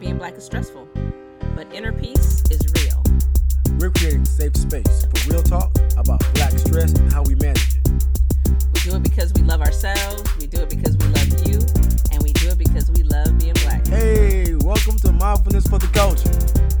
Being black is stressful, but inner peace is real. We're creating a safe space for real talk about black stress and how we manage it. We do it because we love ourselves, we do it because we love you, and we do it because we love being black. Hey, welcome to Mindfulness for the Culture.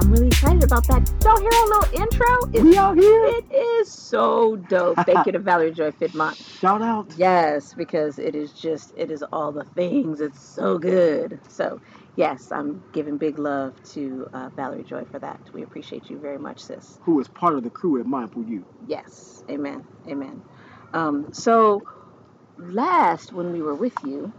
I'm really excited about that. Y'all hear our little intro? It- We out here. It is so dope. Thank you to Valerie Joy Fitmont. Shout out. Yes, because it is just, it is all the things. It's so good. So, yes, I'm giving big love to uh, Valerie Joy for that. We appreciate you very much, sis. Who is part of the crew at Mindful You? Yes, amen, amen. Um, so, last when we were with you,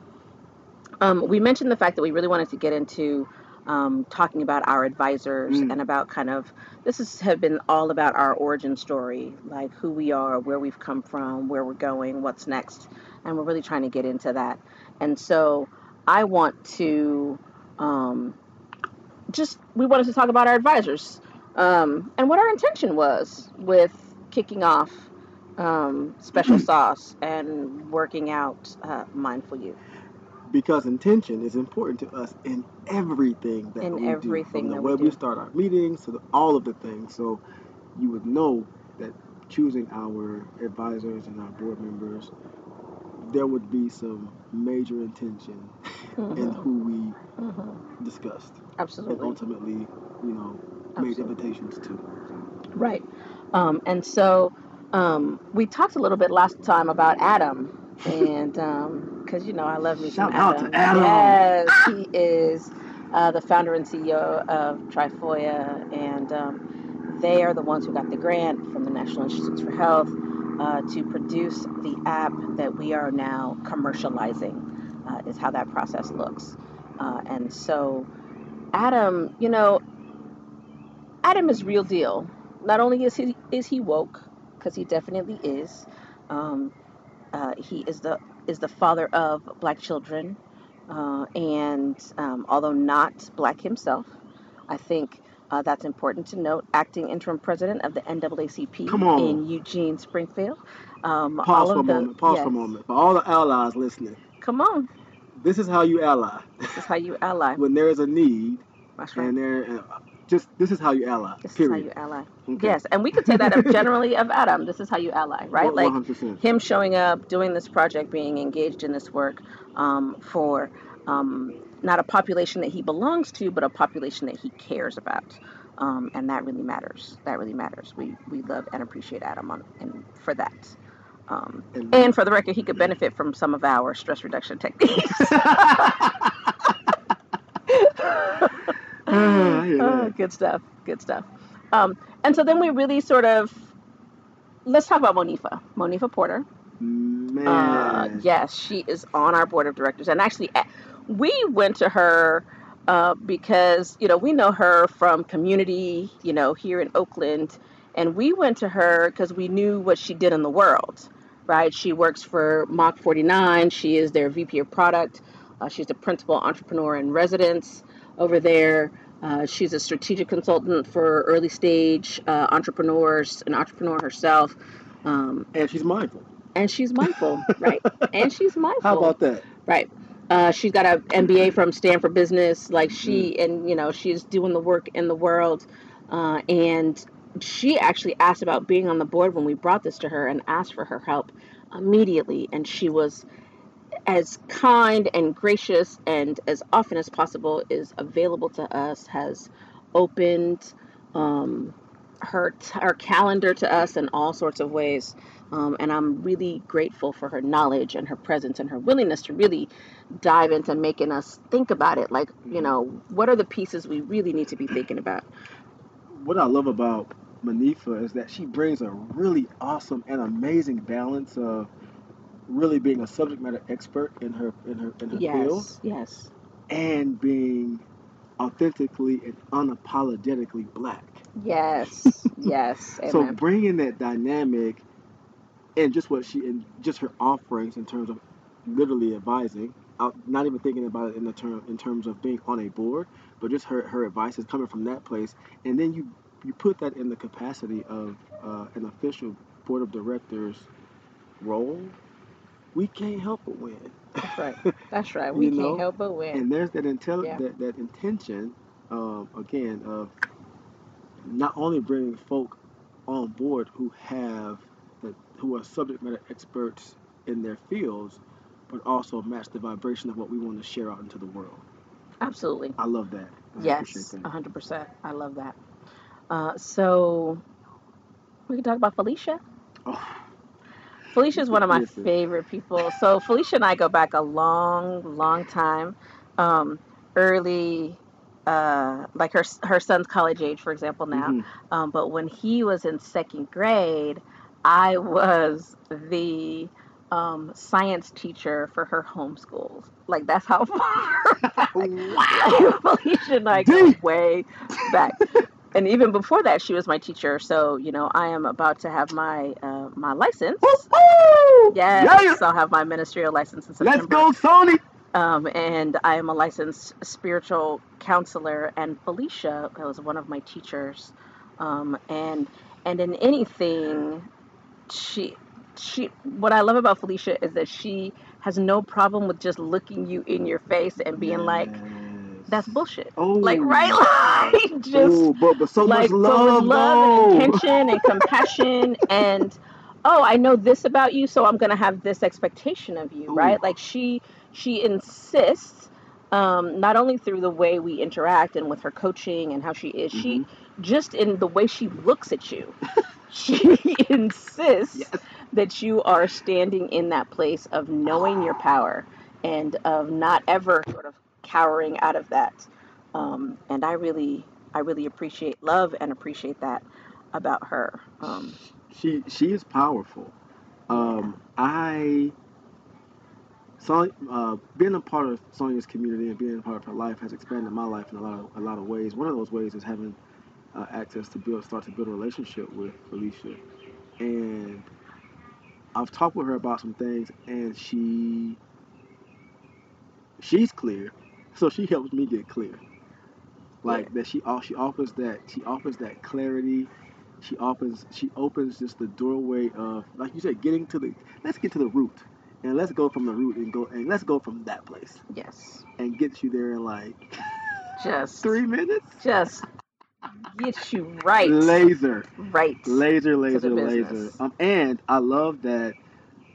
um, we mentioned the fact that we really wanted to get into um, talking about our advisors Mm. and about kind of this has have been all about our origin story, like who we are, where we've come from, where we're going, what's next, and we're really trying to get into that. And so, I want to um, just we wanted to talk about our advisors um, and what our intention was with kicking off um, special sauce and working out uh, mindful youth Because intention is important to us in everything that In we do. From the that we way we start our meetings to the, all of the things. So you would know that choosing our advisors and our board members, there would be some major intention in Mhm, who we mhm. discussed and ultimately, you know, made invitations to. right um, and so um, we talked a little bit last time about adam and because you know i love me some Shout out adam to Adam. yes he is uh, the founder and ceo of trifoia and um, they are the ones who got the grant from the national institutes for health uh, to produce the app that we are now commercializing uh, is how that process looks. Uh, and so adam you know adam is real deal. Not only is he is he woke because he definitely is um, uh, he is the is the father of black children uh, and um, although not black himself i think uh, that's important to note acting interim president of the naacp in eugene springfield um, Pause for a the- moment. Pause for a moment. For all the allies listening, come on this is how you ally. this is how you ally when there is a need that's right and there just this is how you ally this is how you ally okay. yes and we could say that of generally of adam this is how you ally right like 100% him showing up, doing this project, being engaged in this work um, for um, not a population that he belongs to, but a population that he cares about. Um, and that really matters. That really matters. We, we love and appreciate Adam on, and for that. Um, and, and for the record, he could benefit from some of our stress reduction techniques. Ah, I Oh, good stuff. Good stuff. Um, and so then we really sort of let's talk about Monifa. Monifa Porter. man Uh, yes, she is on our board of directors, and actually, eh, we went to her uh, because you know we know her from community, you know, here in Oakland, and we went to her because we knew what she did in the world, right? She works for Mach 49. She is their VP of product. Uh, she's the principal entrepreneur in residence over there. Uh, she's a strategic consultant for early stage uh, entrepreneurs, an entrepreneur herself. Um, and she's mindful and she's mindful, right? And she's mindful. how about that Right. Uh, she's got an MBA from Stanford Business. Like she, and you know, she's doing the work in the world. Uh, and she actually asked about being on the board when we brought this to her and asked for her help immediately. And she was as kind and gracious and as often as possible is available to us, has opened um, her, her calendar to us in all sorts of ways. Um, and I'm really grateful for her knowledge and her presence and her willingness to really dive into making us think about it. Like, you know, what are the pieces we really need to be thinking about? what i love about Monifa is that she brings a really awesome and amazing balance of really being a subject matter expert in her in her in her field Yes, yes, and being authentically and unapologetically black yes, yes. So Amen. bringing that dynamic and just what she and just her offerings in terms of literally advising, out, not even thinking about it in the term in terms of being on a board, but just her her advice is coming from that place, and then you you put that in the capacity of uh, an official board of directors role. We can't help but win. That's right. That's right. We can't know? help but win. and there's that intel Yeah. that, that intention um, again of not only bringing folk on board who have the, who are subject matter experts in their fields but also match the vibration of what we want to share out into the world Absolutely. i love that I Yes, a hundred percent. I love that. Uh, so we can talk about Felicia. Oh, Felicia is one of my favorite people. So Felicia and I go back a long, long time. Um, early, uh, like her her son's college age, for example, now. mhm. Um, but when he was in second grade, I was the um, science teacher for her homeschools. Like that's how far wow Felicia and I go way back. And even before that, she was my teacher. So you know, I am about to have my uh, my license. Yes, Yeah. I'll have my ministerial license in September. let's go sony Um, and I am a licensed spiritual counselor. And Felicia was one of my teachers. Um, and and in anything, she she what I love about Felicia is that she has no problem with just looking you in your face and being like, "That's bullshit." oh Like right, like just oh, but, but so like much love, so much love and intention and compassion and oh i know this about you so i'm going to have this expectation of you Ooh. right like she she insists um, not only through the way we interact and with her coaching and how she is she Mm-hmm. just in the way she looks at you she insists Yes. that you are standing in that place of knowing your power and of not ever sort of cowering out of that um, and i really i really appreciate love and appreciate that about her um, she she is powerful. Um, I Son, uh, being a part of Sonya's community and being a part of her life has expanded my life in a lot of a lot of ways. One of those ways is having uh, access to build start to build a relationship with Felicia, and I've talked with her about some things, and she she's clear, so she helps me get clear. Like that, she all she offers that she offers that clarity. She opens she opens just the doorway of like you said, getting to the let's get to the root, and let's go from the root and go and let's go from that place. Yes. And get you there in like just. three minutes. just get you right. Laser, right. Laser, laser, laser. Um, and I love that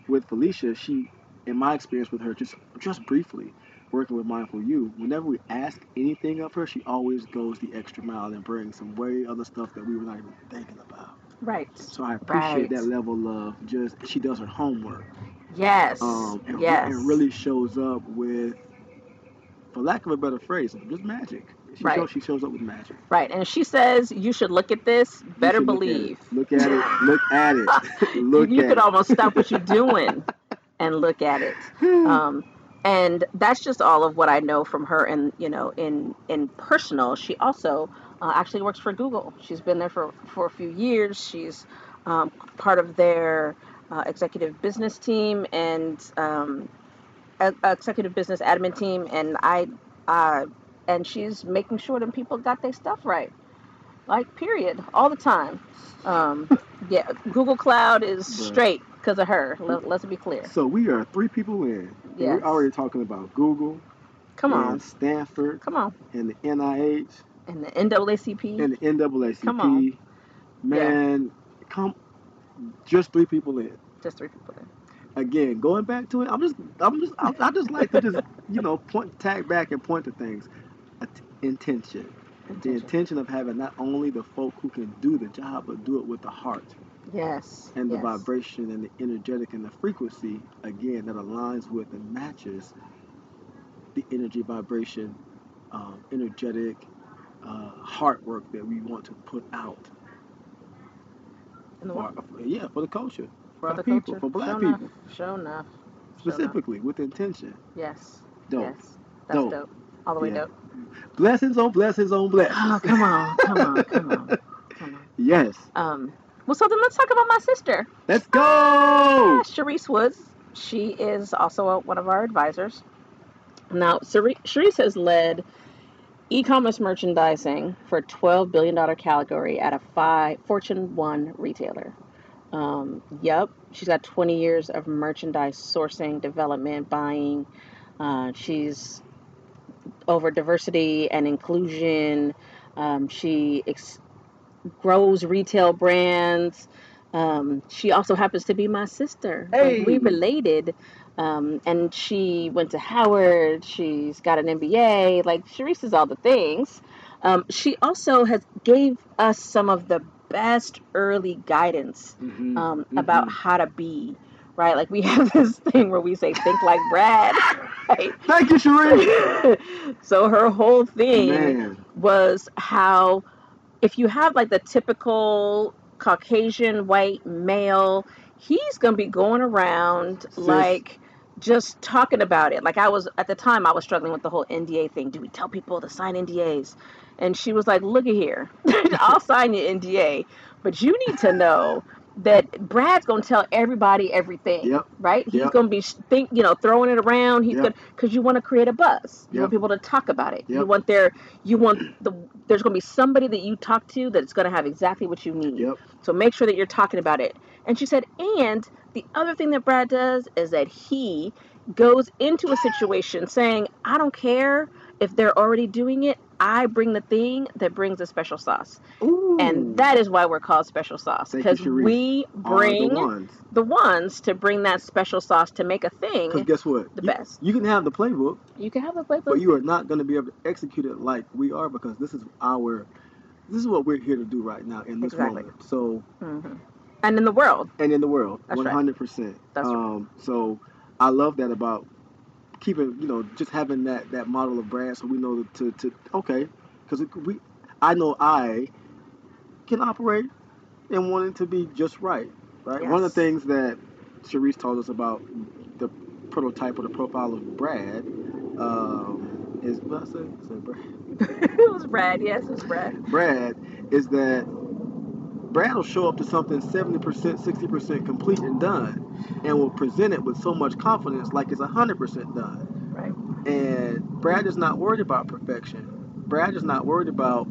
with Felicia, she, in my experience with her, just just briefly working with Mindful You, whenever we ask anything of her, she always goes the extra mile and brings some way other stuff that we were not even thinking about. right So I appreciate Right. that level of just she does her homework, yes um, and, yes and really shows up with, for lack of a better phrase, just magic. She Right. shows she shows up with magic. right and she says you should look at this better should look at it. believe Look at it. Look at it. look you at could it. almost stop what you're doing and look at it um, and that's just all of what I know from her. And you know, in in personal, she also uh, actually works for Google. She's been there for for a few years. She's um, part of their uh, executive business team and um, e- executive business admin team. And I, uh, and she's making sure that people got their stuff right. Like period, all the time. Um, yeah, Google Cloud is straight because of her. Let, let's be clear. So we are three people in. Yes. We're already talking about Google, Come and on, Stanford, come on. and the NIH, And the NAACP. and the NAACP. Come on. Man, come, just three people in. just three people in Again, going back to it, I'm just, I'm just, I, I just like to just, you know, point, tag back and point to things. At- Intention. The Intention. intention of having not only the folk who can do the job, but do it with the heart Yes. and the yes. vibration and the energetic and the frequency again that aligns with and matches the energy vibration um, energetic uh, heart work that we want to put out In the for, yeah for the culture for, For our the people culture. for black Show people enough. Show enough. specifically with intention Yes. dope Yes. That's Dope. dope. All the way Yeah. dope. blessings on blessings on blessings Oh, come on. Come on. Come on. Come on. yes Um, well, so then let's talk about my sister, let's go Ah, Sharice Woods. She is also a, one of our advisors. Now, Sharice has led e-commerce merchandising for a $12 billion category at a five, Fortune 1 retailer. Um, yep, she's got 20 years of merchandise sourcing, development, buying. Uh, she's over diversity and inclusion. Um, she ex- grows retail brands. Um, she also happens to be my sister. Hey. Like, we related. Um, and she went to Howard. She's got an MBA. Like Sharice is all the things. Um, she also has gave us some of the best early guidance Mhm, um, mhm. about how to be. Right, like we have this thing where we say "think like Brad," right? Thank you, Sheree. so her whole thing Man, was how if you have like the typical Caucasian white male, he's gonna be going around Sis. like just talking about it. Like I was at the time I was struggling with the whole NDA thing. Do we tell people to sign NDAs? And she was like, Look at here. I'll sign your NDA, but you need to know that Brad's gonna tell everybody everything, Yep. right? He's Yep. gonna be think, you know, throwing it around. He's Yep. gonna because you want to create a buzz. You want people to talk about it. You want their, you want the. There's gonna be somebody that you talk to that's gonna have exactly what you need. Yep. So make sure that you're talking about it. And she said, and the other thing that Brad does is that he goes into a situation saying, I don't care if they're already doing it. I bring the thing that brings the special sauce. Ooh. And that is why we're called special sauce. Because we bring the ones. the ones to bring that special sauce to make a Because thing guess what? the you, best. You can have the playbook, You can have the playbook. but you are not going to be able to execute it like we are because this is our, this is what we're here to do right now in this Exactly. moment. So, hmm And in the world. and in the world, That's one right. hundred percent. That's right. Um, so, I love that about keeping, you know, just having that that model of brand, so we know to to okay, because we, I know I can operate and wanting to be just right, right. One of the things that Sharice told us about the prototype or the profile of Brad um, is what I Brad. it was Brad. Yes, it was Brad. Brad is that Brad will show up to something 70%, 60% complete and done and will present it with so much confidence like it's 100% done. Right. And Brad is not worried about perfection. Brad is not worried about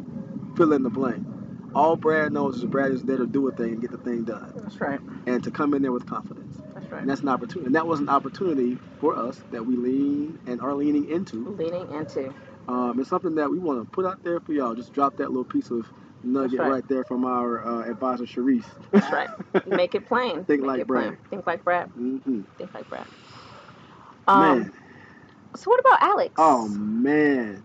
fill in the blank. All Brad knows is Brad is there to do a thing and get the thing done That's right. and to come in there with confidence. That's right. And that's an opportunity. And that was an opportunity for us that we lean and are leaning into. Leaning into. Um, it's something that we want to put out there for y'all. Just drop that little piece of nugget right. right. there from our uh, advisor, Sharice. That's right. Make it plain. Think Make like it plain. Brad. Think like Brad. Mm-hmm. Think like Brad. Um, man. So what about Alex? Oh, man.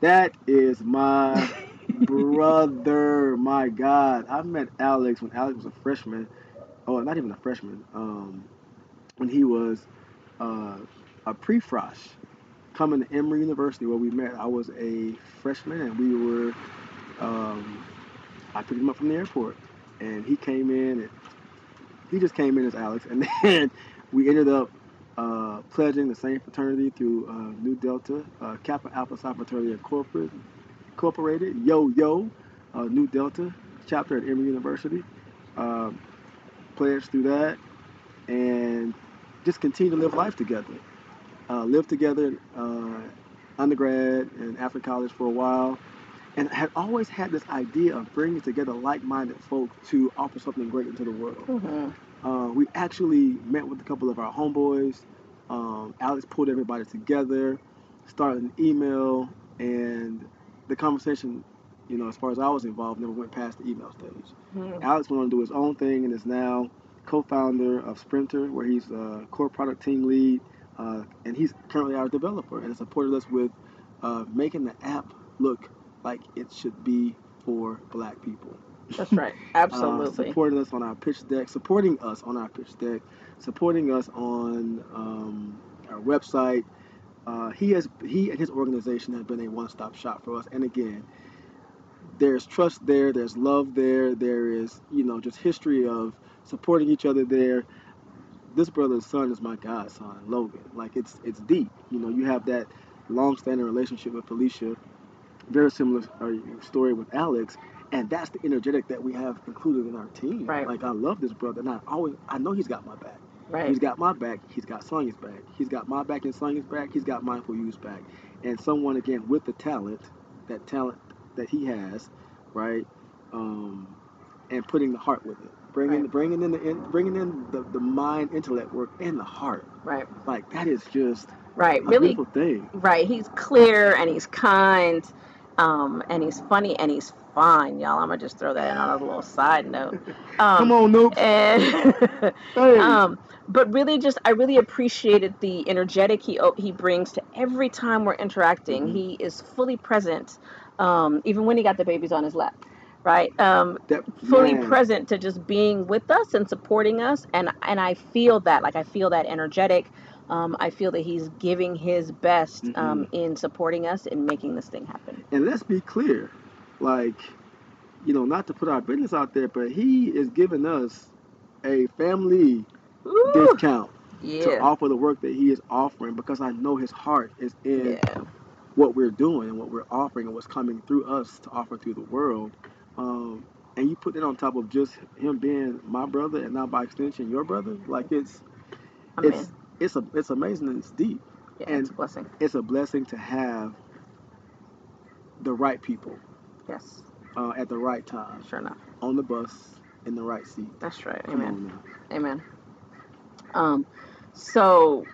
That is my brother. My God. I met Alex when Alex was a freshman. Oh, not even a freshman. Um, when he was uh, a pre-frosh coming to Emory University where we met. I was a freshman and we were, um, I picked him up from the airport and he came in and he just came in as Alex and then we ended up uh, pledging the same fraternity through uh, Nu Delta, uh, Kappa Alpha Psi Fraternity Incorporated, Incorporated Yo Yo, uh, Nu Delta chapter at Emory University. Um, pledged through that and just continue to live life together. Uh, lived together uh, undergrad and after college for a while, and had always had this idea of bringing together like-minded folk to offer something great into the world. hmm Uh, we actually met with a couple of our homeboys. Um, Alex pulled everybody together, started an email, and the conversation, you know, as far as I was involved, never went past the email stage. hmm Alex went on to do his own thing and is now co-founder of Sprinter, where he's a core product team lead, uh, and he's currently our developer and has supported us with uh, making the app look like it should be for Black people. That's right. Uh, Absolutely. supporting us on our pitch deck, supporting us on our pitch deck, supporting us on um, our website. Uh, he has he and his organization have been a one-stop shop for us. And again, there's trust there, there's love there, there is you know just history of supporting each other there. This brother's son is my godson, Logan. Like it's it's deep. You know, you have that long-standing relationship with Felicia. Very similar uh, story with Alex, and that's the energetic that we have included in our team. Right. Like I love this brother, and I always I know he's got my back. right. He's got my back. He's got Sonya's back. He's got my back and Sonya's back. He's got Mindful You's back. And someone again with the talent, that talent that he has, right? Um, and putting the heart with it, bringing Right. bringing in the in, bringing in the, the mind, intellect work, and the heart. Right. Like that is just Right. a Really. thing. Right. He's clear and he's kind, um, and he's funny and he's fine, y'all. I'm gonna just throw that in on a little side note. Um, Come on, Noob. And Hey. um, but really, just I really appreciated the energetic he he brings to every time we're interacting. Mhm. He is fully present, um, even when he got the babies on his lap, right? Um, that, fully man, present to just being with us and supporting us, and and I feel that, like I feel that energetic. Um, I feel that he's giving his best um, Mm-hmm. in supporting us and making this thing happen. And let's be clear, like, you know, not to put our business out there, but he is giving us a family Ooh, discount to offer the work that he is offering because I know his heart is in yeah, what we're doing and what we're offering and what's coming through us to offer through the world. Um, and you put it on top of just him being my brother and now by extension your brother. Like it's I mean, it's it's a it's amazing and it's deep. yeah, and- it's a blessing. It's a blessing to have the right people Yes, uh, at the right time sure enough. on the bus in the right seat. That's right. Come Amen. Amen. Um, so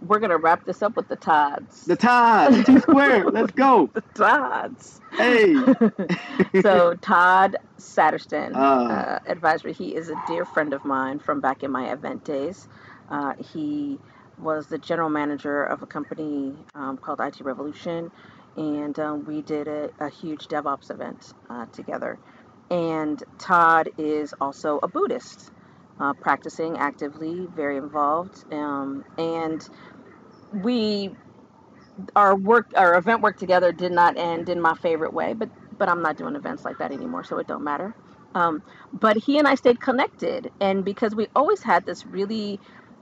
we're gonna wrap this up with the Tods. The Tide, T square. Let's go. The Tods. Hey. so Todd Sattersten, Ah. uh, advisory. He is a dear friend of mine from back in my event days. Uh, he was the general manager of a company um, called IT Revolution, and um, we did a, a huge DevOps event uh, together. And Todd is also a Buddhist, uh, practicing actively, very involved, um, and we our work our event work together did not end in my favorite way but but i'm not doing events like that anymore so it don't matter um, but he and i stayed connected and because we always had this really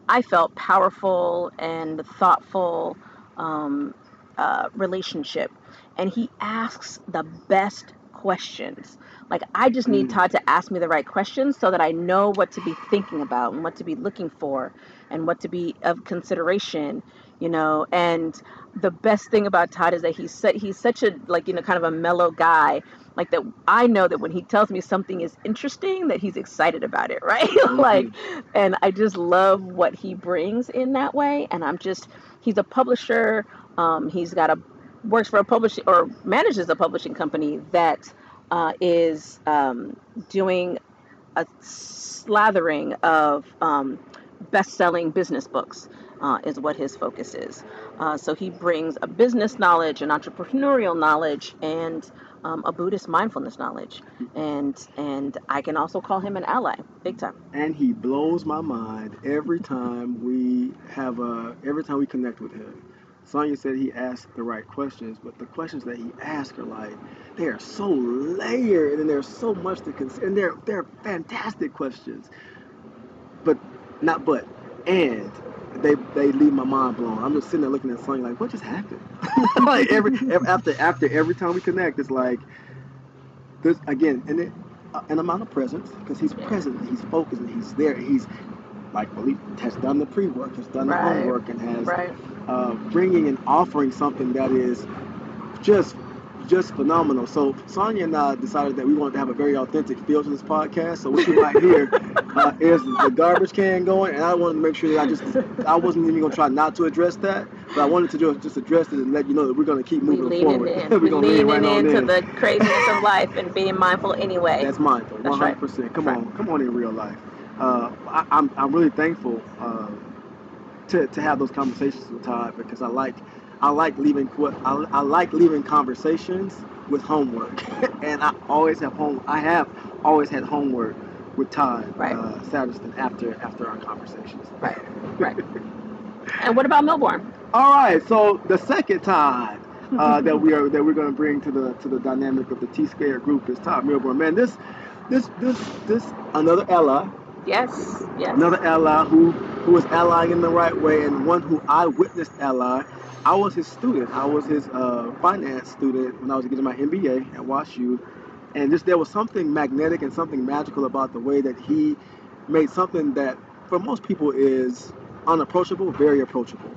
i felt powerful and thoughtful um, uh, relationship. And he asks the best questions. Like i just need Mm. todd to ask me the right questions so that i know what to be thinking about and what to be looking for and what to be of consideration you know? And the best thing about Todd is that he's su- he's such a like you know kind of a mellow guy like that I know that when he tells me something is interesting that he's excited about it right like and I just love what he brings in that way and I'm just he's a publisher um, he's got a works for a publishing or manages a publishing company that uh, is um, doing a slathering of um, best-selling business books uh, is what his focus is. Uh, so he brings a business knowledge, and entrepreneurial knowledge, and um, a Buddhist mindfulness knowledge. And and I can also call him an ally, big time. and he blows my mind every time we have a every time we connect with him. Sonya said he asked the right questions, but the questions that he asks are like they are so layered and there's so much to consider. And they're they're fantastic questions, but not but and they they leave my mind blown. I'm just sitting there looking at Sonya like, what just happened? like every, every after after every time we connect, it's like this again, and it uh, an amount of presence because he's Yeah. present and he's focused and he's there. He's like believe has done the pre work, has done the Right. homework, and has Right. uh, bringing and offering something that is just just phenomenal. So Sonya and I decided that we wanted to have a very authentic feel to this podcast. So what you might hear uh, is the garbage can going, and I wanted to make sure that I just I wasn't even gonna try not to address that, but I wanted to just just address it and let you know that we're gonna keep moving leaning forward. in. we're We gonna lean leaning right into in. the craziness of life and being mindful anyway. That's mindful, one right. hundred percent. Come That's on, come on in real life. Uh, I, I'm I'm really thankful uh, to to have those conversations with Todd because I like I like leaving I, I like leaving conversations with homework, and I always have home. I have always had homework with Todd Right. uh, Sattersten after after our conversations. Right. Right. and what about Milbourn? All right, so the second Todd uh, that we are that we're going to bring to the to the dynamic of the T Squared group is Todd Milbourn. Man, this this this this another Ella, Yes. Yes. another Ella who who was allying in the right way and one who I witnessed ally. I was his student. I was his uh, finance student when I was getting my MBA at WashU, and just there was something magnetic and something magical about the way that he made something that for most people is unapproachable very approachable.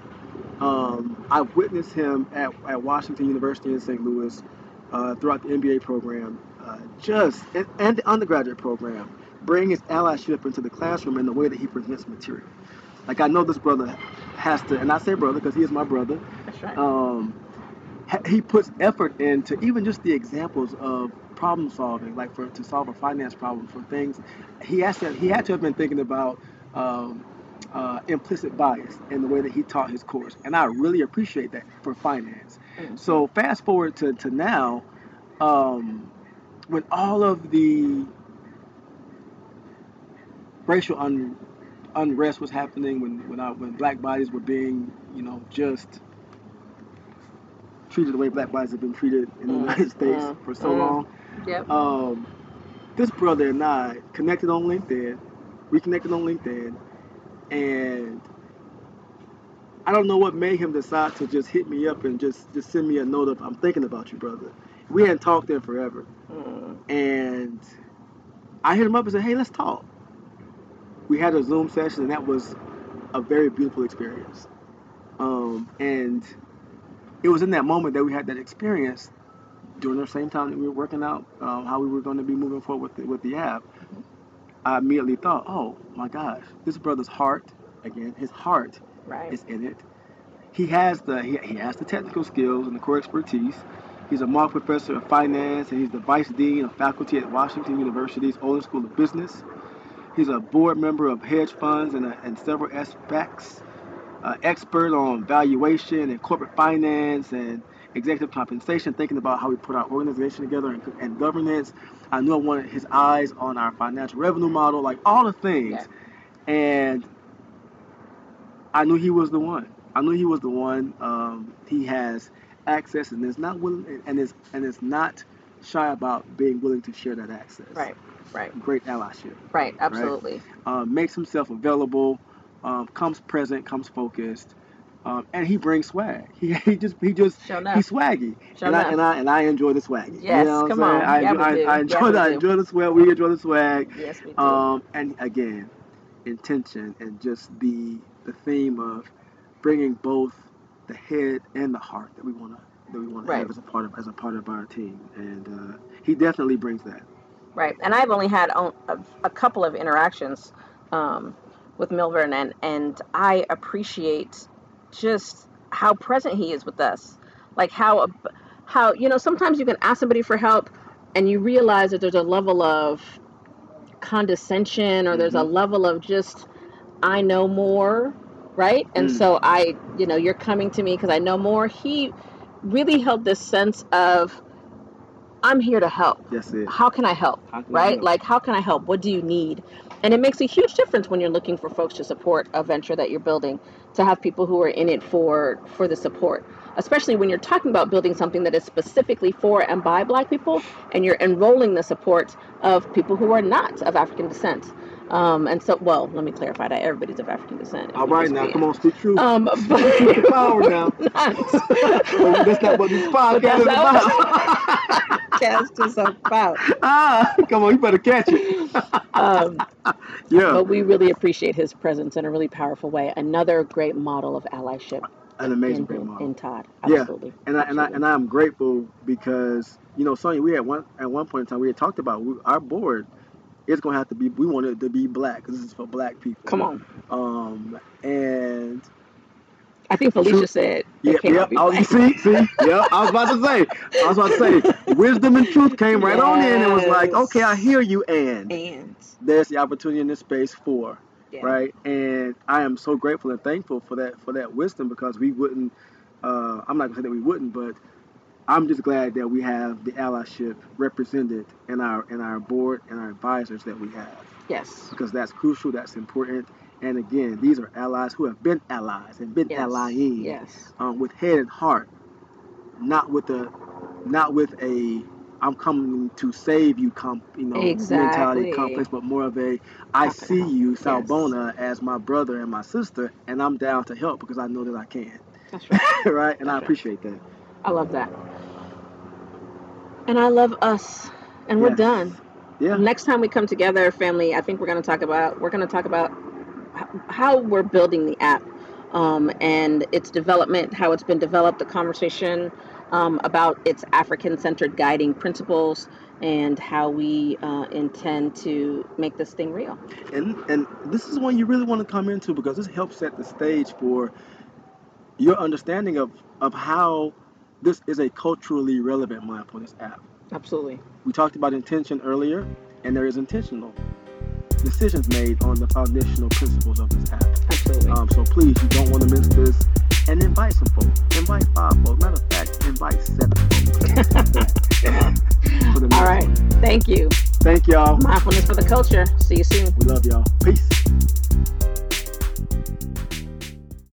Um, I witnessed him at, at Washington University in St. Louis uh, throughout the MBA program, uh, just and, and the undergraduate program, bring his allyship into the classroom in the way that he presents material. Like I know this brother has to, and I say brother because he is my brother. That's right. Um, he puts effort into even just the examples of problem solving, like for to solve a finance problem for things. He has to, he had to have been thinking about um, uh, implicit bias in the way that he taught his course, and I really appreciate that for finance. Mhm. So fast forward to, to now, um, when all of the racial un, unrest was happening, when when, I, when black bodies were being, you know, just treated the way black bodies have been treated in the Mm, United States mm, for so mm. long, Yep. um, this brother and I connected on LinkedIn, reconnected on LinkedIn, and I don't know what made him decide to just hit me up and just just send me a note of I'm thinking about you, brother. We hadn't talked in forever, and I hit him up and said, "Hey, let's talk." We had a Zoom session, and that was a very beautiful experience. Um, and it was in that moment that we had that experience during the same time that we were working out um, how we were going to be moving forward with the, with the app. I immediately thought, "Oh my gosh, this brother's heart again. His heart Right. is in it. He has the he, he has the technical skills and the core expertise. He's a Mark Professor of Finance and he's the Vice Dean of Faculty at Washington University's Olin School of Business. He's a board member of hedge funds and, uh, and several aspects, uh, expert on valuation and corporate finance and executive compensation, thinking about how we put our organization together and, and governance. I knew I wanted his eyes on our financial revenue model, like all the things. Yeah. And I knew he was the one. I knew he was the one. Um, he has access and is not willing and is and is not shy about being willing to share that access. Right. Right. Great allyship. Right. Absolutely. Uh, makes himself available. Um, comes present. Comes focused. Um, and he brings swag. He, he just he just he's swaggy. Show and I and I and I enjoy the swaggy. Yes, you know come on. I, Yeah, I. I Yeah, enjoy we the I enjoy the swag. We enjoy the swag. yes, we do. Um, and again, intention and just the the theme of bringing both the head and the heart that we want to that we want to Right. have as a part of as a part of our team, and uh, he definitely brings that. Right, and I've only had a, a couple of interactions um, with Milbourn, and and I appreciate just how present he is with us. Like how how you know sometimes you can ask somebody for help, and you realize that there's a level of condescension or there's a level of just I know more, right? And Mm. so I, you know, you're coming to me because I know more. He really held this sense of I'm here to help That's it. how can I help? Can I Right? help? Like, how can I help? What do you need? And it makes a huge difference when you're looking for folks to support a venture that you're building, to have people who are in it for for the support. Especially when you're talking about building something that is specifically for and by Black people, and you're enrolling the support of people who are not of African descent. Um, and so, well, let me clarify that everybody's of African descent. All right now, come on, speak truth. Um, but power now. That's not what this podcast is about. podcast is about. ah, come on, you better catch it. Um, yeah, but we really appreciate his presence in a really powerful way. Another great model of allyship an amazing in, great model. in Todd. Yeah. Absolutely. and I, and I and I'm grateful because you know Sonya, we had one at one point in time we had talked about we, our board is going to have to be we want it to be black because this is for black people. Come on. Um, and I think Felicia said it yeah, can't I was, see, see, yeah. I was about to say, I was about to say, wisdom and truth came right on in. It was like, okay, I hear you, and And there's the opportunity in this space for yeah. right? And I am so grateful and thankful for that for that wisdom because we wouldn't. Uh, I'm not gonna say that we wouldn't, but I'm just glad that we have the allyship represented in our in our board and our advisors that we have Yes. because that's crucial. That's important. And again, these are allies who have been allies and been Yes. allying Yes. um, with head and heart, not with a not with a I'm coming to save you comp you know mentality complex, but more of a I I see you Yes. Salbona as my brother and my sister, and I'm down to help because I know that I can, That's right. right? And I That's right. appreciate that. I love that. And I love us. And we're done. Yeah, Next time we come together, family, I think we're going to talk about we're going to talk about how we're building the app um, and its development, how it's been developed, the conversation um, about its African centered guiding principles and how we uh, intend to make this thing real. And and this is one you really want to come into because this helps set the stage for your understanding of of how this is a culturally relevant mindfulness app. Absolutely. We talked about intention earlier, and there is intentional decisions made on the foundational principles of this app. Absolutely. Um, so please, you don't want to miss this. And invite some folks. Invite five folks. Matter of fact, invite seven folks. All right. one. Thank you. Thank y'all. Mindfulness for the culture. See you soon. We love y'all. Peace.